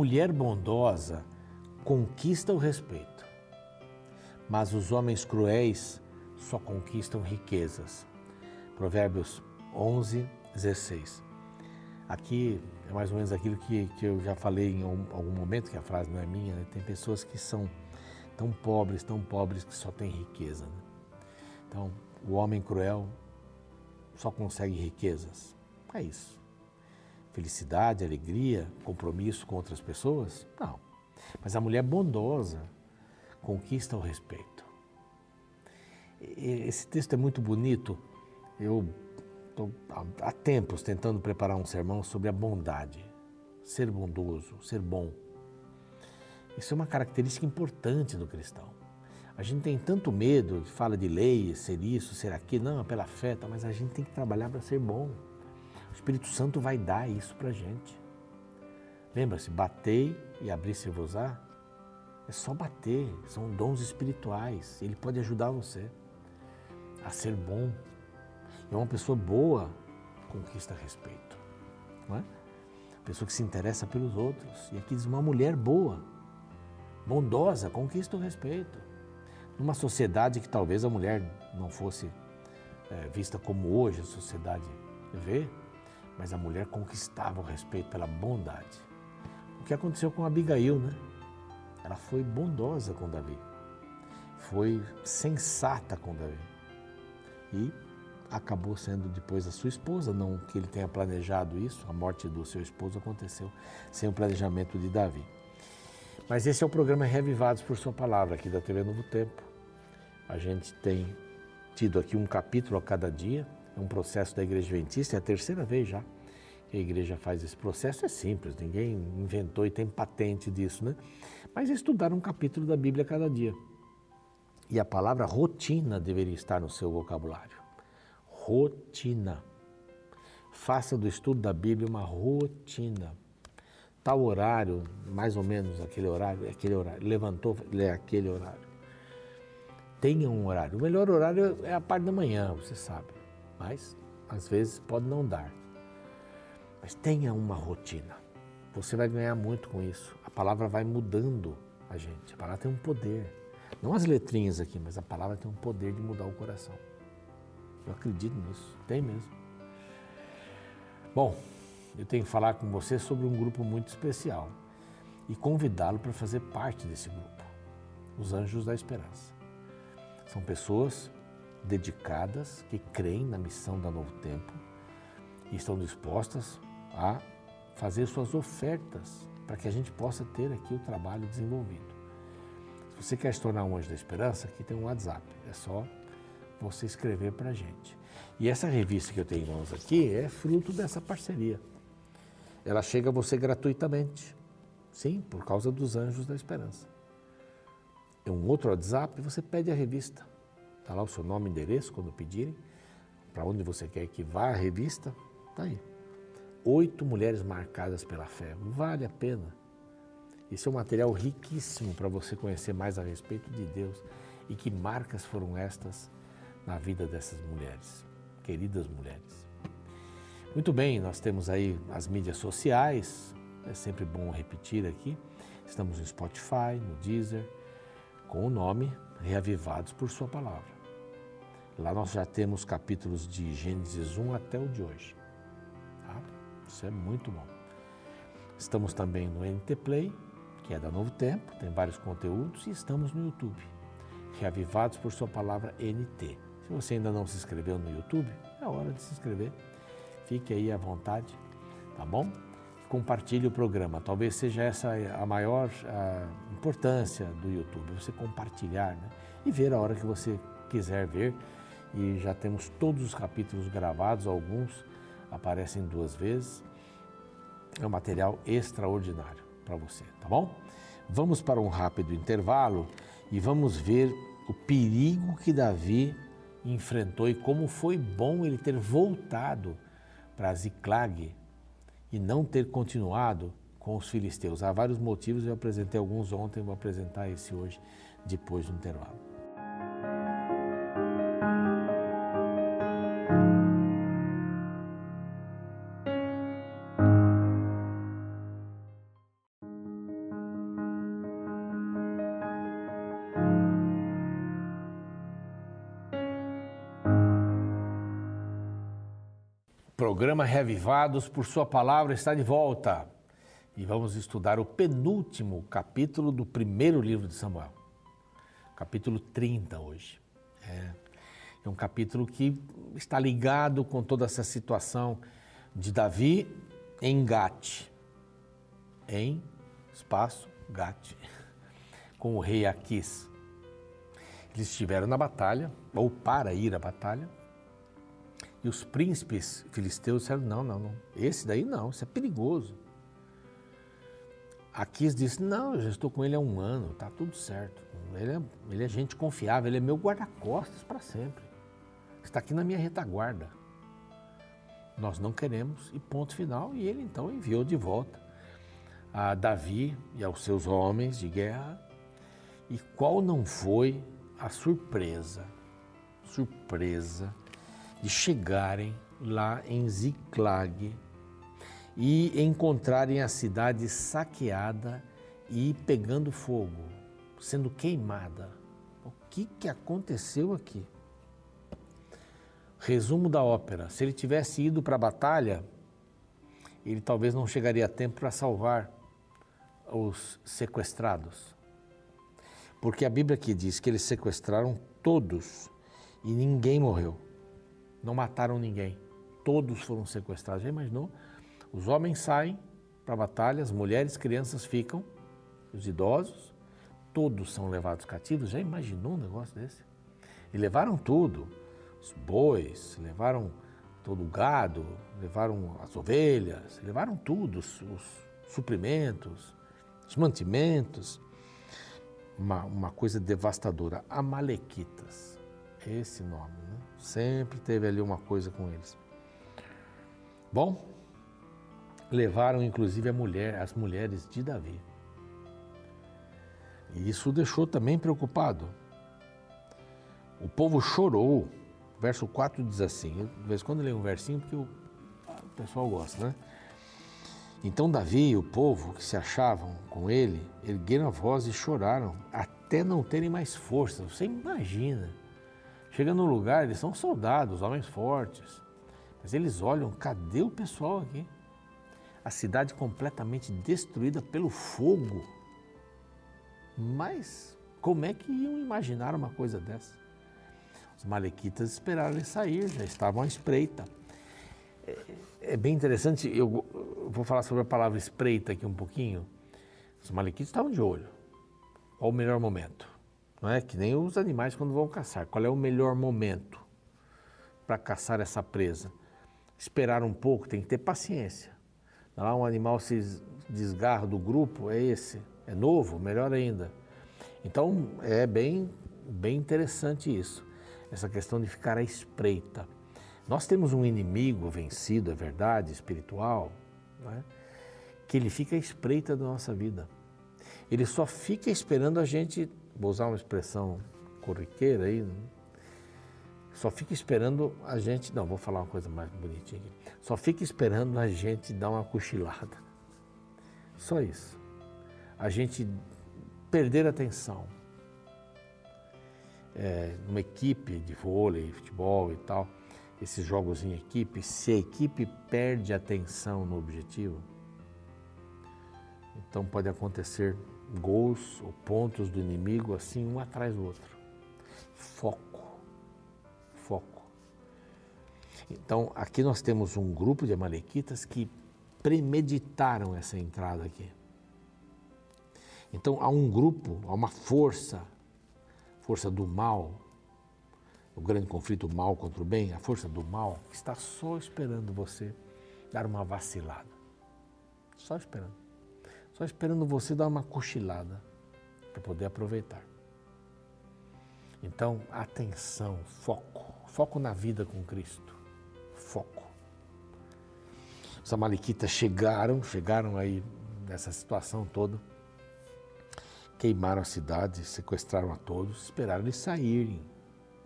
Mulher bondosa conquista o respeito, mas os homens cruéis só conquistam riquezas. Provérbios 11, 16. Aqui é mais ou menos aquilo que, que eu já falei em algum, algum momento, que a frase não é minha, né? tem pessoas que são tão pobres, tão pobres que só têm riqueza. Né? Então, o homem cruel só consegue riquezas. É isso. Felicidade, alegria, compromisso com outras pessoas? Não. Mas a mulher bondosa conquista o respeito. Esse texto é muito bonito. Eu estou há tempos tentando preparar um sermão sobre a bondade, ser bondoso, ser bom. Isso é uma característica importante do cristão. A gente tem tanto medo, fala de lei, ser isso, ser aquilo, não, é pela fé, tá, mas a gente tem que trabalhar para ser bom. O Espírito Santo vai dar isso para a gente. Lembra-se, batei e abri-se-vos-á. É só bater, são dons espirituais. Ele pode ajudar você a ser bom. E uma pessoa boa conquista respeito. Não é? Pessoa que se interessa pelos outros. E aqui diz uma mulher boa, bondosa, conquista o respeito. Numa sociedade que talvez a mulher não fosse é, vista como hoje a sociedade vê, mas a mulher conquistava o respeito pela bondade. O que aconteceu com Abigail, né? Ela foi bondosa com Davi, foi sensata com Davi e acabou sendo depois a sua esposa, não que ele tenha planejado isso, a morte do seu esposo aconteceu sem o planejamento de Davi. Mas esse é o programa Revivados por Sua Palavra, aqui da TV Novo Tempo. A gente tem tido aqui um capítulo a cada dia, é um processo da Igreja Adventista, é a terceira vez já que a igreja faz esse processo, é simples, ninguém inventou e tem patente disso, né? Mas é estudar um capítulo da Bíblia cada dia. E a palavra rotina deveria estar no seu vocabulário. Rotina. Faça do estudo da Bíblia uma rotina. Tal horário, mais ou menos aquele horário, aquele horário, levantou, é aquele horário. Tenha um horário. O melhor horário é a parte da manhã, você sabe. Mas às vezes pode não dar. Mas tenha uma rotina. Você vai ganhar muito com isso. A palavra vai mudando a gente. A palavra tem um poder. Não as letrinhas aqui, mas a palavra tem um poder de mudar o coração. Eu acredito nisso. Tem mesmo. Bom, eu tenho que falar com você sobre um grupo muito especial e convidá-lo para fazer parte desse grupo. Os Anjos da Esperança. São pessoas dedicadas que creem na missão da Novo Tempo e estão dispostas a fazer suas ofertas para que a gente possa ter aqui o trabalho desenvolvido. Se você quer se tornar um anjo da esperança, aqui tem um WhatsApp, é só você escrever para a gente. E essa revista que eu tenho em mãos aqui é fruto dessa parceria. Ela chega a você gratuitamente, sim, por causa dos anjos da esperança. É um outro WhatsApp, você pede a revista. Está lá o seu nome e endereço quando pedirem, para onde você quer que vá a revista, está aí. Oito mulheres marcadas pela fé. Vale a pena. Isso é um material riquíssimo para você conhecer mais a respeito de Deus e que marcas foram estas na vida dessas mulheres, queridas mulheres. Muito bem, nós temos aí as mídias sociais, é sempre bom repetir aqui. Estamos no Spotify, no Deezer, com o nome Reavivados por Sua Palavra. Lá nós já temos capítulos de Gênesis 1 até o de hoje. Isso é muito bom. Estamos também no NT Play, que é da Novo Tempo, tem vários conteúdos, e estamos no YouTube, reavivados por sua palavra NT. Se você ainda não se inscreveu no YouTube, é hora de se inscrever. Fique aí à vontade, tá bom? Compartilhe o programa. Talvez seja essa a maior a importância do YouTube, você compartilhar né? e ver a hora que você quiser ver. E já temos todos os capítulos gravados, alguns aparecem duas vezes. É um material extraordinário para você, tá bom? Vamos para um rápido intervalo e vamos ver o perigo que Davi enfrentou e como foi bom ele ter voltado para Ziclag e não ter continuado com os filisteus. Há vários motivos, eu apresentei alguns ontem, vou apresentar esse hoje, depois do intervalo. Programa Revivados por Sua Palavra está de volta. E vamos estudar o penúltimo capítulo do primeiro livro de Samuel, capítulo 30 hoje. É, é um capítulo que está ligado com toda essa situação de Davi em Gate, em espaço Gate, com o rei Aquis. Eles estiveram na batalha, ou para ir à batalha, e os príncipes filisteus disseram: não, não, não, esse daí não, isso é perigoso. Aquis disse: não, eu já estou com ele há um ano, está tudo certo. Ele é, ele é gente confiável, ele é meu guarda-costas para sempre. Está aqui na minha retaguarda. Nós não queremos, e ponto final. E ele então enviou de volta a Davi e aos seus homens de guerra. E qual não foi a surpresa? Surpresa de chegarem lá em Ziclag e encontrarem a cidade saqueada e pegando fogo, sendo queimada. O que, que aconteceu aqui? Resumo da ópera: se ele tivesse ido para a batalha, ele talvez não chegaria a tempo para salvar os sequestrados. Porque a Bíblia aqui diz que eles sequestraram todos e ninguém morreu não mataram ninguém. Todos foram sequestrados. Já imaginou? Os homens saem para a batalha, as mulheres, crianças ficam, os idosos, todos são levados cativos. Já imaginou um negócio desse? E levaram tudo: os bois, levaram todo o gado, levaram as ovelhas, levaram tudo, os, os suprimentos, os mantimentos. Uma, uma coisa devastadora. Amalequitas, esse nome. Né? Sempre teve ali uma coisa com eles. Bom, levaram inclusive a mulher, as mulheres de Davi. E isso deixou também preocupado. O povo chorou. Verso 4 diz assim: de vez em quando eu leio um versinho porque o pessoal gosta, né? Então Davi e o povo que se achavam com ele ergueram a voz e choraram até não terem mais força. Você imagina Chega no lugar, eles são soldados, homens fortes. Mas eles olham, cadê o pessoal aqui? A cidade completamente destruída pelo fogo. Mas como é que iam imaginar uma coisa dessa? Os malequitas esperaram ele sair, já estavam à espreita. É, é bem interessante, eu vou falar sobre a palavra espreita aqui um pouquinho. Os malequitas estavam de olho. Qual o melhor momento? Não é que nem os animais quando vão caçar. Qual é o melhor momento para caçar essa presa? Esperar um pouco, tem que ter paciência. Lá um animal se desgarra do grupo, é esse. É novo, melhor ainda. Então é bem, bem interessante isso, essa questão de ficar à espreita. Nós temos um inimigo vencido, é verdade, espiritual, é? que ele fica à espreita da nossa vida. Ele só fica esperando a gente vou usar uma expressão corriqueira aí, né? só fica esperando a gente, não, vou falar uma coisa mais bonitinha aqui, só fica esperando a gente dar uma cochilada. Só isso. A gente perder a atenção. É, numa equipe de vôlei, futebol e tal, esses jogos em equipe, se a equipe perde atenção no objetivo, então pode acontecer gols ou pontos do inimigo assim um atrás do outro. Foco. Foco. Então, aqui nós temos um grupo de amalequitas que premeditaram essa entrada aqui. Então, há um grupo, há uma força, força do mal, o grande conflito mal contra o bem, a força do mal, que está só esperando você dar uma vacilada. Só esperando. Só esperando você dar uma cochilada para poder aproveitar. Então, atenção, foco, foco na vida com Cristo. Foco. Os amalequitas chegaram, chegaram aí nessa situação toda, queimaram a cidade, sequestraram a todos, esperaram eles saírem,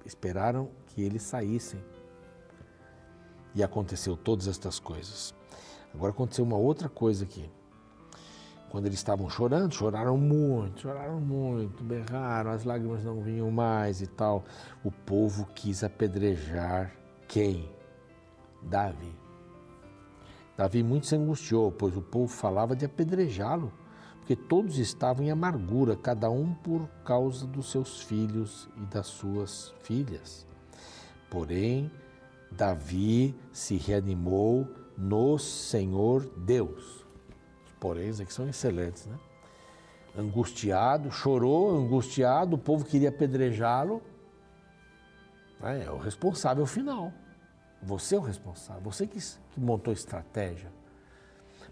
esperaram que eles saíssem. E aconteceu todas estas coisas. Agora aconteceu uma outra coisa aqui quando eles estavam chorando, choraram muito, choraram muito, berraram, as lágrimas não vinham mais e tal. O povo quis apedrejar quem? Davi. Davi muito se angustiou, pois o povo falava de apedrejá-lo, porque todos estavam em amargura, cada um por causa dos seus filhos e das suas filhas. Porém, Davi se reanimou no Senhor Deus. Os poréns aqui são excelentes, né? Angustiado, chorou, angustiado, o povo queria apedrejá-lo. É, é o responsável final. Você é o responsável, você que, que montou a estratégia.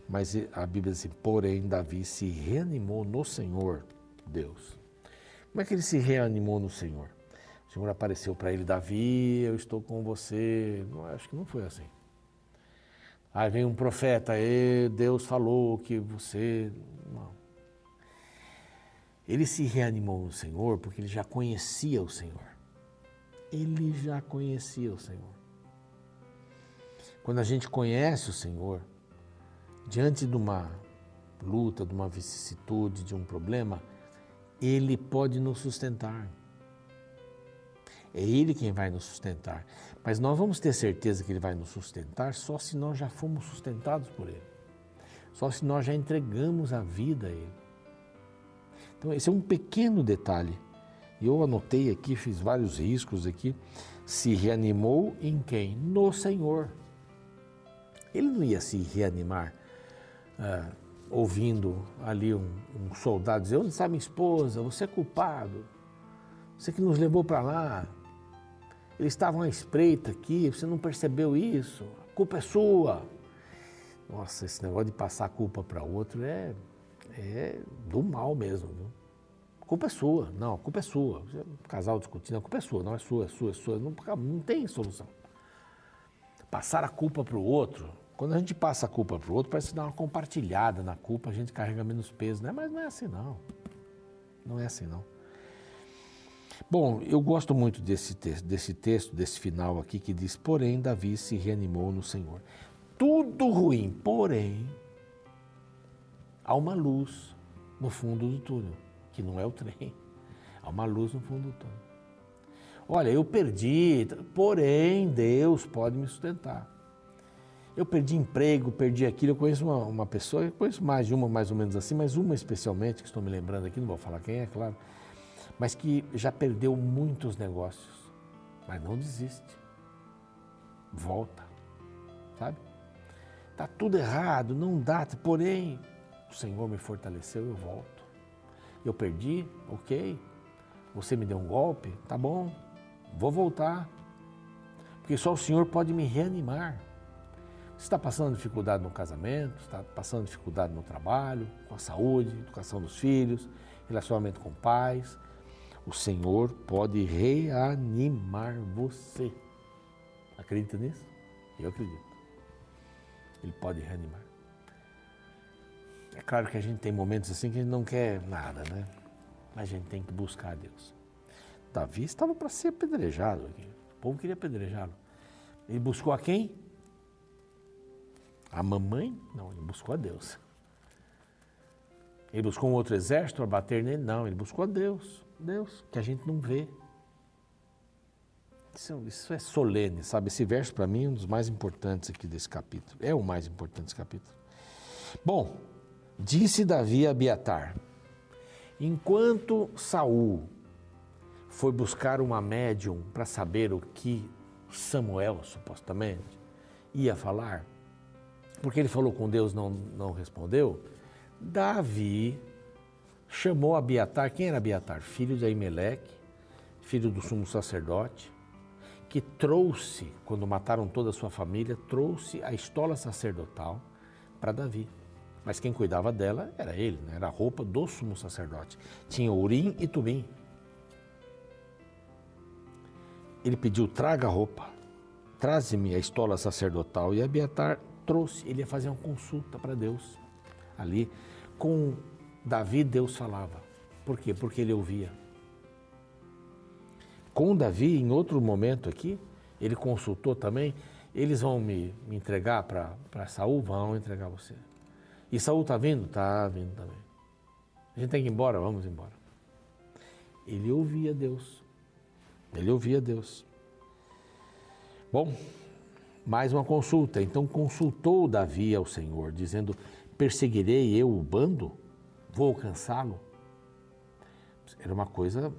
Mas a Bíblia diz assim, porém, Davi se reanimou no Senhor, Deus. Como é que ele se reanimou no Senhor? O Senhor apareceu para ele, Davi, eu estou com você. Não, acho que não foi assim. Aí vem um profeta, e Deus falou que você. Não. Ele se reanimou no Senhor porque ele já conhecia o Senhor. Ele já conhecia o Senhor. Quando a gente conhece o Senhor, diante de uma luta, de uma vicissitude, de um problema, Ele pode nos sustentar. É Ele quem vai nos sustentar. Mas nós vamos ter certeza que Ele vai nos sustentar só se nós já fomos sustentados por Ele. Só se nós já entregamos a vida a Ele. Então, esse é um pequeno detalhe. Eu anotei aqui, fiz vários riscos aqui. Se reanimou em quem? No Senhor. Ele não ia se reanimar é, ouvindo ali um, um, soldado dizer: Onde está minha esposa? Você é culpado. Você que nos levou para lá. Eles estavam à espreita aqui, você não percebeu isso. A culpa é sua. Nossa, esse negócio de passar a culpa para outro é, é do mal mesmo. Viu? A culpa é sua. Não, a culpa é sua. Um casal discutindo, a culpa é sua, não é sua, é sua, é sua. Não, não tem solução. Passar a culpa para o outro quando a gente passa a culpa para o outro, parece dar uma compartilhada na culpa, a gente carrega menos peso, né? Mas não é assim não. Não é assim não. Bom, eu gosto muito desse texto, desse texto, desse final aqui que diz: Porém, Davi se reanimou no Senhor. Tudo ruim, porém, há uma luz no fundo do túnel, que não é o trem. Há uma luz no fundo do túnel. Olha, eu perdi, porém Deus pode me sustentar. Eu perdi emprego, perdi aquilo. Eu conheço uma, uma pessoa, eu conheço mais de uma mais ou menos assim, mas uma especialmente, que estou me lembrando aqui, não vou falar quem é, claro, mas que já perdeu muitos negócios. Mas não desiste. Volta. Sabe? Está tudo errado, não dá, porém, o Senhor me fortaleceu, eu volto. Eu perdi, ok. Você me deu um golpe, tá bom, vou voltar. Porque só o Senhor pode me reanimar. Você está passando dificuldade no casamento, está passando dificuldade no trabalho, com a saúde, educação dos filhos, relacionamento com pais. O Senhor pode reanimar você. Acredita nisso? Eu acredito. Ele pode reanimar. É claro que a gente tem momentos assim que a gente não quer nada, né? Mas a gente tem que buscar a Deus. Davi estava para ser apedrejado. O povo queria apedrejá-lo. Ele buscou a quem? A mamãe? Não, ele buscou a Deus. Ele buscou um outro exército para bater nele? Não, ele buscou a Deus. Deus, que a gente não vê. Isso, isso é solene, sabe? Esse verso para mim é um dos mais importantes aqui desse capítulo. É o mais importante desse capítulo. Bom, disse Davi a Abiatar: Enquanto Saul foi buscar uma médium para saber o que Samuel supostamente ia falar, porque ele falou com Deus, não, não respondeu, Davi chamou Abiatar, quem era Abiatar? Filho de Aimeleque, filho do sumo sacerdote, que trouxe, quando mataram toda a sua família, trouxe a estola sacerdotal para Davi. Mas quem cuidava dela era ele, né? era a roupa do sumo sacerdote. Tinha Urim e Tumim. Ele pediu, traga a roupa, traze-me a estola sacerdotal. E Abiatar trouxe, ele ia fazer uma consulta para Deus. Ali, com Davi, Deus falava. Por quê? Porque ele ouvia. Com Davi, em outro momento aqui, ele consultou também. Eles vão me, me entregar para Saul? Vão entregar você. E Saul está vindo? Está vindo também. A gente tem que ir embora? Vamos embora. Ele ouvia Deus. Ele ouvia Deus. Bom, mais uma consulta. Então consultou Davi ao Senhor, dizendo: Perseguirei eu o bando? Vou alcançá-lo? Era uma coisa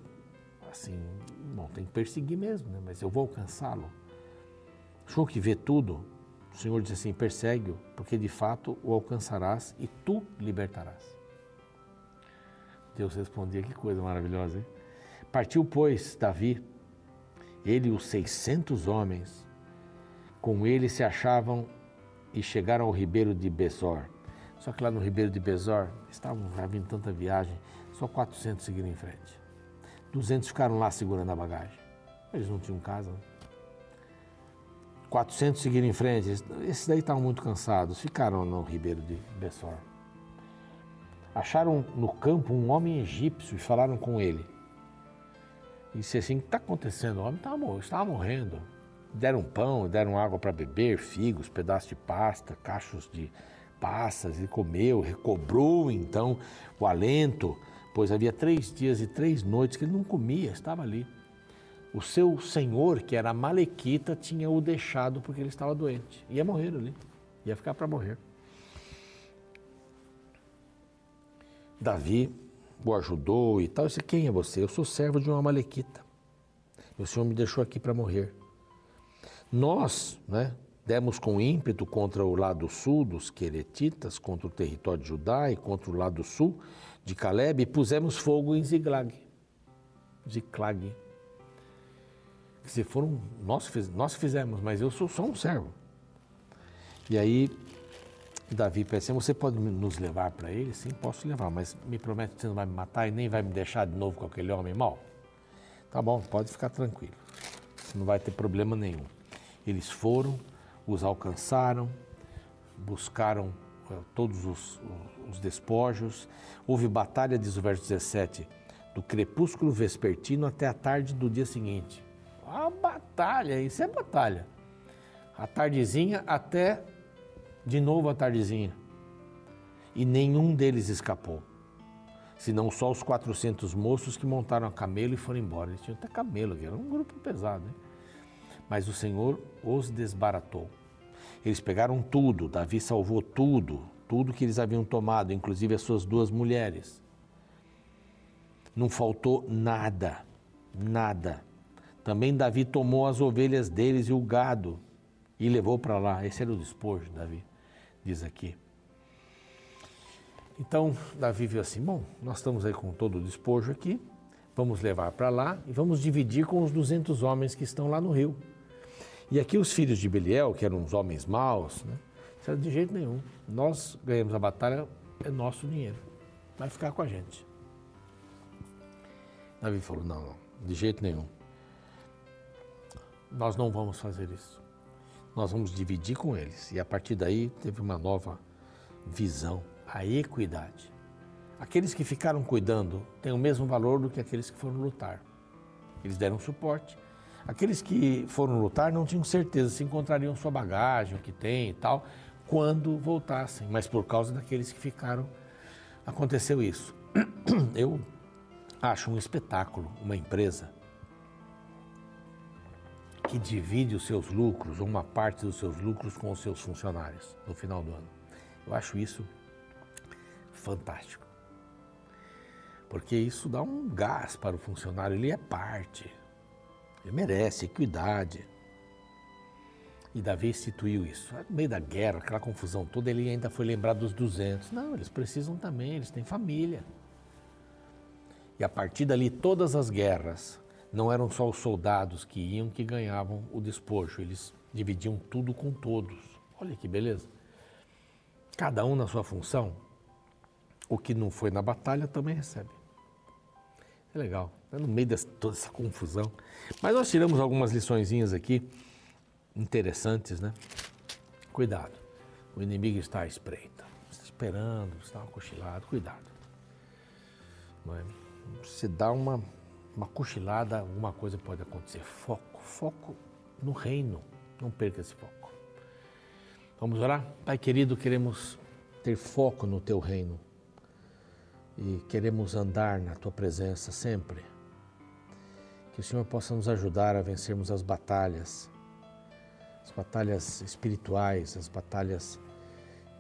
assim, bom, tem que perseguir mesmo, né? mas eu vou alcançá-lo. Show que vê tudo. O Senhor disse assim: persegue-o, porque de fato o alcançarás e tu libertarás. Deus respondia: que coisa maravilhosa, hein? Partiu, pois, Davi, ele e os seiscentos homens, com ele se achavam e chegaram ao ribeiro de Besor. Só que lá no ribeiro de Besor estavam havendo tanta viagem, só 400 seguiram em frente. 200 ficaram lá segurando a bagagem. Eles não tinham casa. Né? 400 seguiram em frente. Esses daí estavam muito cansados, ficaram no ribeiro de Bessor. Acharam no campo um homem egípcio e falaram com ele. E disse assim: O que está acontecendo? O homem estava, estava morrendo. Deram pão, deram água para beber, figos, pedaços de pasta, cachos de passas, e comeu, recobrou então o alento pois havia três dias e três noites que ele não comia, estava ali. O seu senhor, que era Malequita, tinha o deixado porque ele estava doente. Ia morrer ali, ia ficar para morrer. Davi o ajudou e tal. Eu disse: Quem é você? Eu sou servo de uma Malequita. Meu senhor me deixou aqui para morrer. Nós, né, demos com ímpeto contra o lado sul dos Queretitas, contra o território de Judá e contra o lado sul de Caleb e pusemos fogo em Ziklag. Ziklag. Se foram, nós, nós fizemos, mas eu sou só um servo. E aí Davi pensa, você pode nos levar para ele? Sim, posso levar, mas me promete que você não vai me matar e nem vai me deixar de novo com aquele homem mau? Tá bom, pode ficar tranquilo. Não vai ter problema nenhum. Eles foram, os alcançaram, buscaram eh, todos os, os despojos. Houve batalha, diz o verso 17, do crepúsculo vespertino até a tarde do dia seguinte. A batalha, isso é batalha. A tardezinha até de novo a tardezinha. E nenhum deles escapou. Senão só os 400 moços que montaram a camelo e foram embora. Eles tinham até camelo, era um grupo pesado. Hein? Mas o Senhor os desbaratou. Eles pegaram tudo, Davi salvou tudo, tudo que eles haviam tomado, inclusive as suas duas mulheres. Não faltou nada, nada. Também Davi tomou as ovelhas deles e o gado e levou para lá. Esse era o despojo, Davi, diz aqui. Então, Davi viu assim: bom, nós estamos aí com todo o despojo aqui, vamos levar para lá e vamos dividir com os 200 homens que estão lá no rio. E aqui os filhos de Beliel, que eram os homens maus, né? Disseram, de jeito nenhum. Nós ganhamos a batalha, é nosso dinheiro. Vai ficar com a gente. Davi falou, não, não, de jeito nenhum. Nós não vamos fazer isso. Nós vamos dividir com eles. E a partir daí teve uma nova visão, a equidade. Aqueles que ficaram cuidando têm o mesmo valor do que aqueles que foram lutar. Eles deram suporte. Aqueles que foram lutar não tinham certeza se encontrariam sua bagagem, o que tem e tal quando voltassem, mas por causa daqueles que ficaram, aconteceu isso. Eu acho um espetáculo uma empresa que divide os seus lucros, ou uma parte dos seus lucros, com os seus funcionários no final do ano. Eu acho isso fantástico. Porque isso dá um gás para o funcionário, ele é parte, merece equidade. E Davi instituiu isso. No meio da guerra, aquela confusão toda, ele ainda foi lembrar dos 200. Não, eles precisam também, eles têm família. E a partir dali, todas as guerras, não eram só os soldados que iam que ganhavam o despojo, eles dividiam tudo com todos. Olha que beleza. Cada um na sua função, o que não foi na batalha também recebe. É legal, é no meio de toda essa confusão. Mas nós tiramos algumas liçõezinhas aqui interessantes, né? Cuidado, o inimigo está à espreita, está esperando, está cochilado, cuidado. É? Se dá uma, uma cochilada, alguma coisa pode acontecer. Foco, foco no reino, não perca esse foco. Vamos orar? Pai querido, queremos ter foco no teu reino e queremos andar na tua presença sempre. Que o Senhor possa nos ajudar a vencermos as batalhas as batalhas espirituais, as batalhas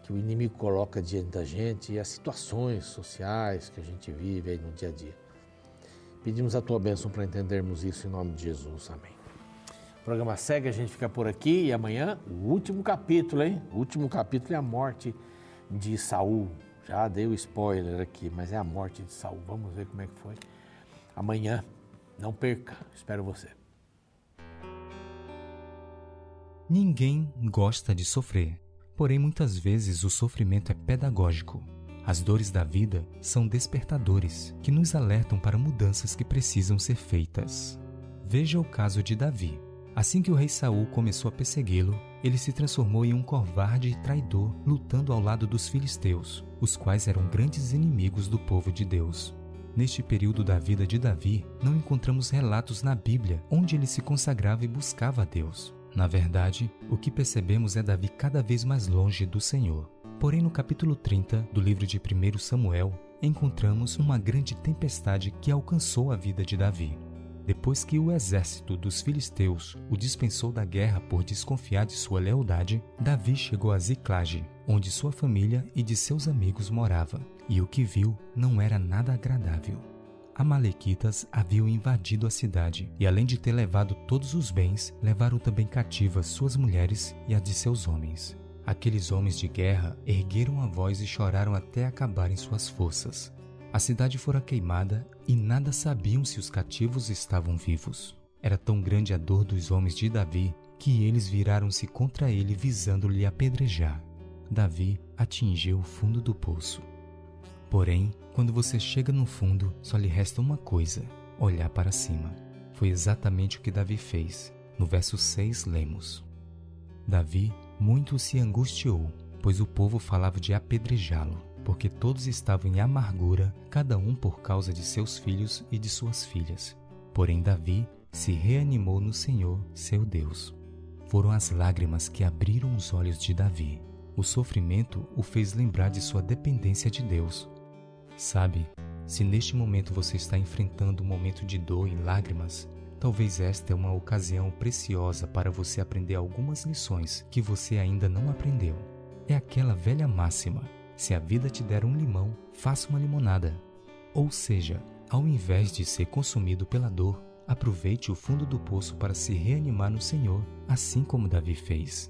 que o inimigo coloca diante da gente e as situações sociais que a gente vive aí no dia a dia. Pedimos a tua bênção para entendermos isso em nome de Jesus. Amém. O programa segue, a gente fica por aqui e amanhã o último capítulo, hein? O último capítulo é a morte de Saul. Já dei o spoiler aqui, mas é a morte de Saul. Vamos ver como é que foi. Amanhã, não perca. Espero você. Ninguém gosta de sofrer. Porém, muitas vezes o sofrimento é pedagógico. As dores da vida são despertadores que nos alertam para mudanças que precisam ser feitas. Veja o caso de Davi. Assim que o rei Saul começou a persegui-lo, ele se transformou em um covarde e traidor, lutando ao lado dos filisteus, os quais eram grandes inimigos do povo de Deus. Neste período da vida de Davi, não encontramos relatos na Bíblia onde ele se consagrava e buscava a Deus. Na verdade, o que percebemos é Davi cada vez mais longe do Senhor. Porém, no capítulo 30 do livro de 1 Samuel, encontramos uma grande tempestade que alcançou a vida de Davi. Depois que o exército dos filisteus o dispensou da guerra por desconfiar de sua lealdade, Davi chegou a Ziclage, onde sua família e de seus amigos morava, e o que viu não era nada agradável. Amalequitas haviam invadido a cidade e, além de ter levado todos os bens, levaram também cativas suas mulheres e as de seus homens. Aqueles homens de guerra ergueram a voz e choraram até acabarem suas forças. A cidade fora queimada e nada sabiam se os cativos estavam vivos. Era tão grande a dor dos homens de Davi que eles viraram-se contra ele visando-lhe apedrejar. Davi atingiu o fundo do poço. Porém, quando você chega no fundo, só lhe resta uma coisa: olhar para cima. Foi exatamente o que Davi fez. No verso 6 lemos: Davi muito se angustiou, pois o povo falava de apedrejá-lo, porque todos estavam em amargura, cada um por causa de seus filhos e de suas filhas. Porém, Davi se reanimou no Senhor, seu Deus. Foram as lágrimas que abriram os olhos de Davi. O sofrimento o fez lembrar de sua dependência de Deus, Sabe, se neste momento você está enfrentando um momento de dor e lágrimas, talvez esta é uma ocasião preciosa para você aprender algumas lições que você ainda não aprendeu. É aquela velha máxima: se a vida te der um limão, faça uma limonada. Ou seja, ao invés de ser consumido pela dor, aproveite o fundo do poço para se reanimar no Senhor, assim como Davi fez.